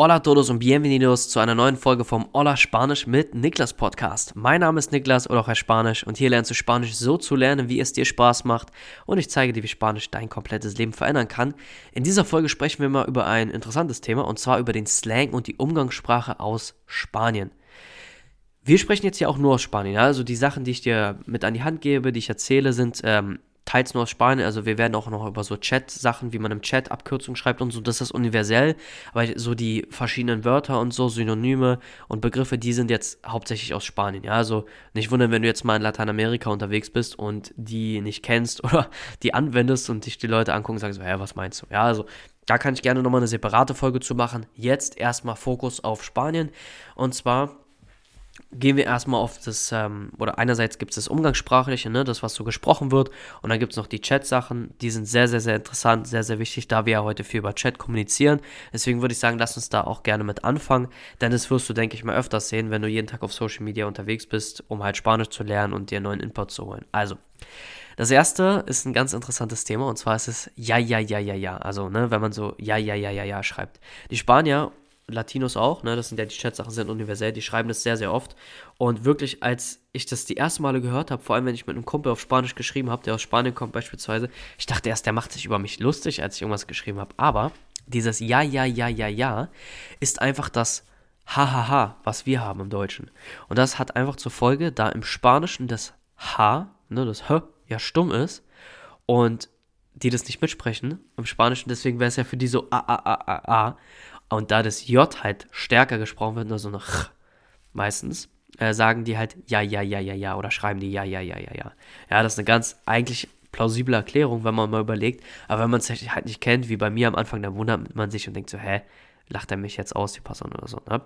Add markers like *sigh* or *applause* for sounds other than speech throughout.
Hola todos und bienvenidos zu einer neuen Folge vom Hola Spanisch mit Niklas Podcast. Mein Name ist Niklas oder auch Herr Spanisch und hier lernst du Spanisch so zu lernen, wie es dir Spaß macht und ich zeige dir, wie Spanisch dein komplettes Leben verändern kann. In dieser Folge sprechen wir mal über ein interessantes Thema und zwar über den Slang und die Umgangssprache aus Spanien. Wir sprechen jetzt hier auch nur aus Spanien. Also die Sachen, die ich dir mit an die Hand gebe, die ich erzähle, sind ähm, teils nur aus Spanien. Also wir werden auch noch über so Chat-Sachen, wie man im Chat Abkürzungen schreibt und so, das ist universell. Aber so die verschiedenen Wörter und so, Synonyme und Begriffe, die sind jetzt hauptsächlich aus Spanien. Ja, also nicht wundern, wenn du jetzt mal in Lateinamerika unterwegs bist und die nicht kennst *laughs* oder die anwendest und dich die Leute angucken und sagen so, hä, was meinst du? Ja, also da kann ich gerne nochmal eine separate Folge zu machen. Jetzt erstmal Fokus auf Spanien. Und zwar gehen wir erstmal auf das, ähm, oder einerseits gibt es das Umgangssprachliche, ne, das, was so gesprochen wird, und dann gibt es noch die Chat-Sachen, die sind sehr, sehr, sehr interessant, sehr, sehr wichtig, da wir ja heute viel über Chat kommunizieren. Deswegen würde ich sagen, lass uns da auch gerne mit anfangen, denn das wirst du, denke ich mal, öfters sehen, wenn du jeden Tag auf Social Media unterwegs bist, um halt Spanisch zu lernen und dir neuen Input zu holen. Also, das erste ist ein ganz interessantes Thema und zwar ist es ja, ja, ja, ja, ja. Also, ne, wenn man so ja, ja, ja, ja, ja schreibt. Die Spanier Latinos auch, ne, das sind ja die Chatsachen sind universell, die schreiben das sehr, sehr oft. Und wirklich, als ich das die ersten Male gehört habe, vor allem wenn ich mit einem Kumpel auf Spanisch geschrieben habe, der aus Spanien kommt beispielsweise, ich dachte erst, der macht sich über mich lustig, als ich irgendwas geschrieben habe. Aber dieses Ja, ja, ja, ja, ja ist einfach das Hahaha, was wir haben im Deutschen. Und das hat einfach zur Folge, da im Spanischen das H, ne, das H, ja stumm ist und die das nicht mitsprechen im Spanischen, deswegen wäre es ja für die so A, A, A, A, A. Und da das J halt stärker gesprochen wird, nur so eine Ch meistens, äh, sagen die halt ja, ja, ja, ja, ja oder schreiben die ja, ja, ja, ja, ja. Ja, das ist eine ganz eigentlich plausible Erklärung, wenn man mal überlegt. Aber wenn man es halt nicht kennt, wie bei mir am Anfang, dann wundert man sich und denkt so, hä, lacht er mich jetzt aus, die Person oder so. Ne?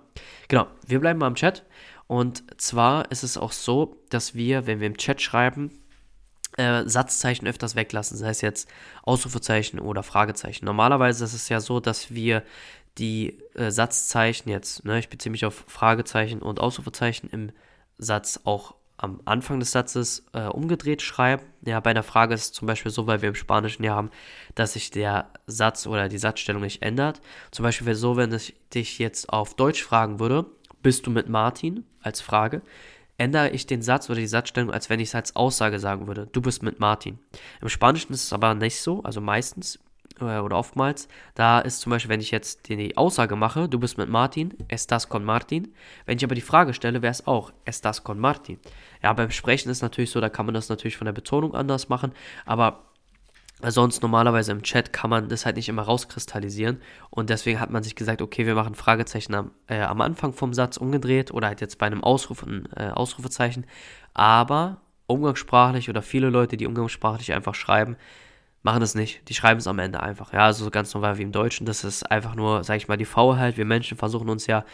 Genau, wir bleiben mal im Chat. Und zwar ist es auch so, dass wir, wenn wir im Chat schreiben, äh, Satzzeichen öfters weglassen, sei es jetzt Ausrufezeichen oder Fragezeichen. Normalerweise ist es ja so, dass wir die äh, Satzzeichen jetzt, ne, ich beziehe mich auf Fragezeichen und Ausrufezeichen im Satz auch am Anfang des Satzes äh, umgedreht schreiben. Ja, bei einer Frage ist es zum Beispiel so, weil wir im Spanischen ja haben, dass sich der Satz oder die Satzstellung nicht ändert. Zum Beispiel wäre es so, wenn ich dich jetzt auf Deutsch fragen würde, bist du mit Martin als Frage, ändere ich den Satz oder die Satzstellung, als wenn ich es als Aussage sagen würde, du bist mit Martin. Im Spanischen ist es aber nicht so, also meistens oder oftmals, da ist zum Beispiel, wenn ich jetzt die Aussage mache, du bist mit Martin, estás con Martin. Wenn ich aber die Frage stelle, wäre es auch, estás con Martin. Ja, beim Sprechen ist natürlich so, da kann man das natürlich von der Betonung anders machen, aber sonst normalerweise im Chat kann man das halt nicht immer rauskristallisieren und deswegen hat man sich gesagt, okay, wir machen Fragezeichen am, äh, am Anfang vom Satz umgedreht oder halt jetzt bei einem Ausruf äh, Ausrufezeichen, aber umgangssprachlich oder viele Leute, die umgangssprachlich einfach schreiben, machen es nicht. Die schreiben es am Ende einfach. Ja, also ganz normal wie im Deutschen. Das ist einfach nur, sag ich mal, die Faulheit. Wir Menschen versuchen uns ja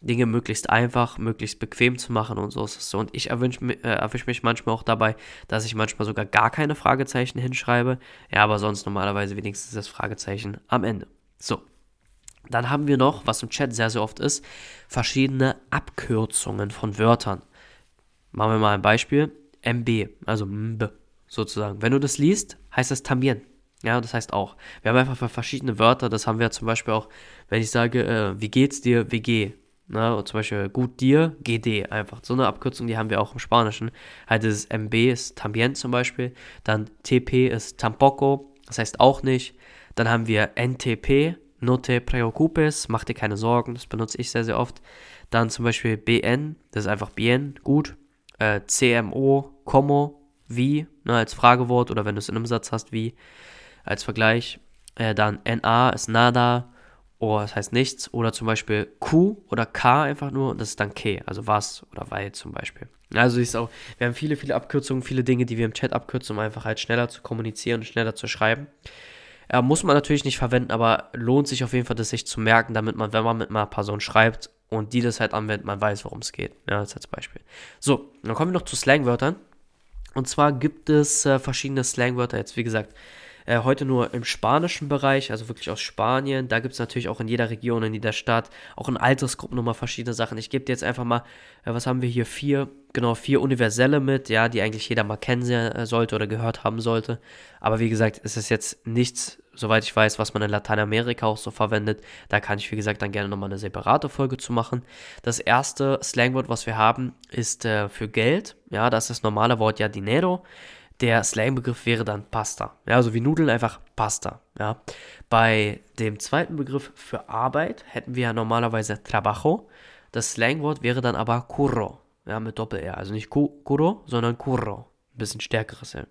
Dinge möglichst einfach, möglichst bequem zu machen und so ist es so. Und ich erwische äh, erwisch mich manchmal auch dabei, dass ich manchmal sogar gar keine Fragezeichen hinschreibe. Ja, aber sonst normalerweise wenigstens das Fragezeichen am Ende. So. Dann haben wir noch, was im Chat sehr, sehr oft ist, verschiedene Abkürzungen von Wörtern. Machen wir mal ein Beispiel. MB, also MB sozusagen. Wenn du das liest, heißt das también. Ja, das heißt auch. Wir haben einfach verschiedene Wörter. Das haben wir zum Beispiel auch, wenn ich sage, äh, wie geht's dir, WG. Na, und zum Beispiel gut dir, GD einfach. So eine Abkürzung, die haben wir auch im Spanischen. Halt das MB ist también zum Beispiel. Dann TP ist tampoco, das heißt auch nicht. Dann haben wir NTP, no te preocupes, mach dir keine Sorgen, das benutze ich sehr, sehr oft. Dann zum Beispiel BN, das ist einfach bien, gut. Äh, CMO, como, wie, ne, als Fragewort oder wenn du es in einem Satz hast, wie, als Vergleich. Äh, dann NA ist nada, oder das heißt nichts, oder zum Beispiel Q oder K einfach nur, und das ist dann K, also was oder weil zum Beispiel. Also ist auch, wir haben viele, viele Abkürzungen, viele Dinge, die wir im Chat abkürzen, um einfach halt schneller zu kommunizieren und schneller zu schreiben. Äh, muss man natürlich nicht verwenden, aber lohnt sich auf jeden Fall, das sich zu merken, damit man, wenn man mit einer Person schreibt und die das halt anwendet, man weiß, worum es geht. Ja, das als Beispiel. So, dann kommen wir noch zu Slangwörtern. Und zwar gibt es äh, verschiedene Slangwörter. Jetzt, wie gesagt, Äh, heute nur im spanischen Bereich, also wirklich aus Spanien. Da gibt es natürlich auch in jeder Region, in jeder Stadt, auch in Altersgruppen nochmal verschiedene Sachen. Ich gebe dir jetzt einfach mal, äh, was haben wir hier? Vier, genau, vier universelle mit, ja, die eigentlich jeder mal kennen äh, sollte oder gehört haben sollte. Aber wie gesagt, es ist jetzt nichts, soweit ich weiß, was man in Lateinamerika auch so verwendet. Da kann ich, wie gesagt, dann gerne nochmal eine separate Folge zu machen. Das erste Slangwort, was wir haben, ist äh, für Geld. Ja, das ist das normale Wort ja Dinero. Der Slangbegriff wäre dann Pasta. Ja, also wie Nudeln einfach Pasta. Ja. Bei dem zweiten Begriff für Arbeit hätten wir ja normalerweise Trabajo. Das Slangwort wäre dann aber Curro. Ja, mit Doppel-R. Also nicht Curro, sondern Curro. Ein bisschen stärkeres ja.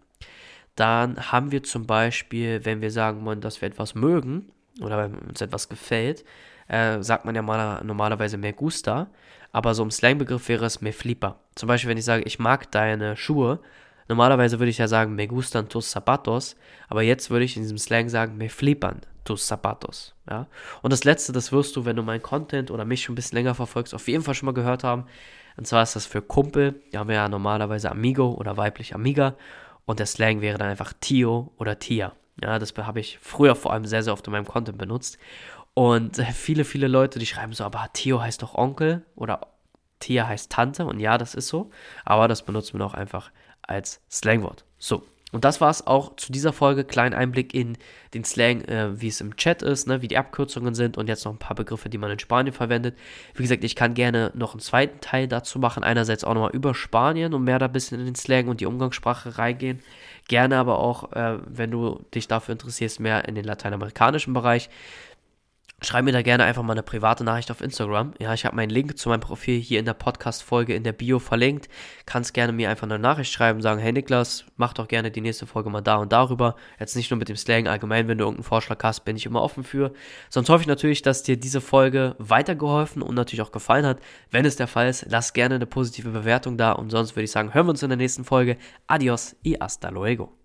Dann haben wir zum Beispiel, wenn wir sagen wollen, dass wir etwas mögen oder wenn uns etwas gefällt, äh, sagt man ja mal, normalerweise me gusta. Aber so im Slangbegriff wäre es me flipa. Zum Beispiel, wenn ich sage, ich mag deine Schuhe, Normalerweise würde ich ja sagen, me gustan tus zapatos, aber jetzt würde ich in diesem Slang sagen, me flipan tus zapatos. Ja? Und das letzte, das wirst du, wenn du meinen Content oder mich schon ein bisschen länger verfolgst, auf jeden Fall schon mal gehört haben. Und zwar ist das für Kumpel. Da haben ja normalerweise Amigo oder weiblich Amiga. Und der Slang wäre dann einfach Tio oder Tia. Ja, das habe ich früher vor allem sehr, sehr oft in meinem Content benutzt. Und viele, viele Leute, die schreiben so, aber Tio heißt doch Onkel oder Tia heißt Tante. Und ja, das ist so. Aber das benutzen wir auch einfach als Slangwort. So. Und das war es auch zu dieser Folge. Kleinen Einblick in den Slang, äh, wie es im Chat ist, ne, wie die Abkürzungen sind und jetzt noch ein paar Begriffe, die man in Spanien verwendet. Wie gesagt, ich kann gerne noch einen zweiten Teil dazu machen. Einerseits auch nochmal über Spanien und mehr da ein bisschen in den Slang und die Umgangssprache reingehen. Gerne aber auch, äh, wenn du dich dafür interessierst, mehr in den lateinamerikanischen Bereich. Schreib mir da gerne einfach mal eine private Nachricht auf Instagram. Ja, ich habe meinen Link zu meinem Profil hier in der Podcast-Folge in der Bio verlinkt. Kannst gerne mir einfach eine Nachricht schreiben, sagen, hey Niklas, mach doch gerne die nächste Folge mal da und darüber. Jetzt nicht nur mit dem Slang, allgemein, wenn du irgendeinen Vorschlag hast, bin ich immer offen für. Sonst hoffe ich natürlich, dass dir diese Folge weitergeholfen und natürlich auch gefallen hat. Wenn es der Fall ist, lass gerne eine positive Bewertung da und sonst würde ich sagen, hören wir uns in der nächsten Folge. Adios y hasta luego.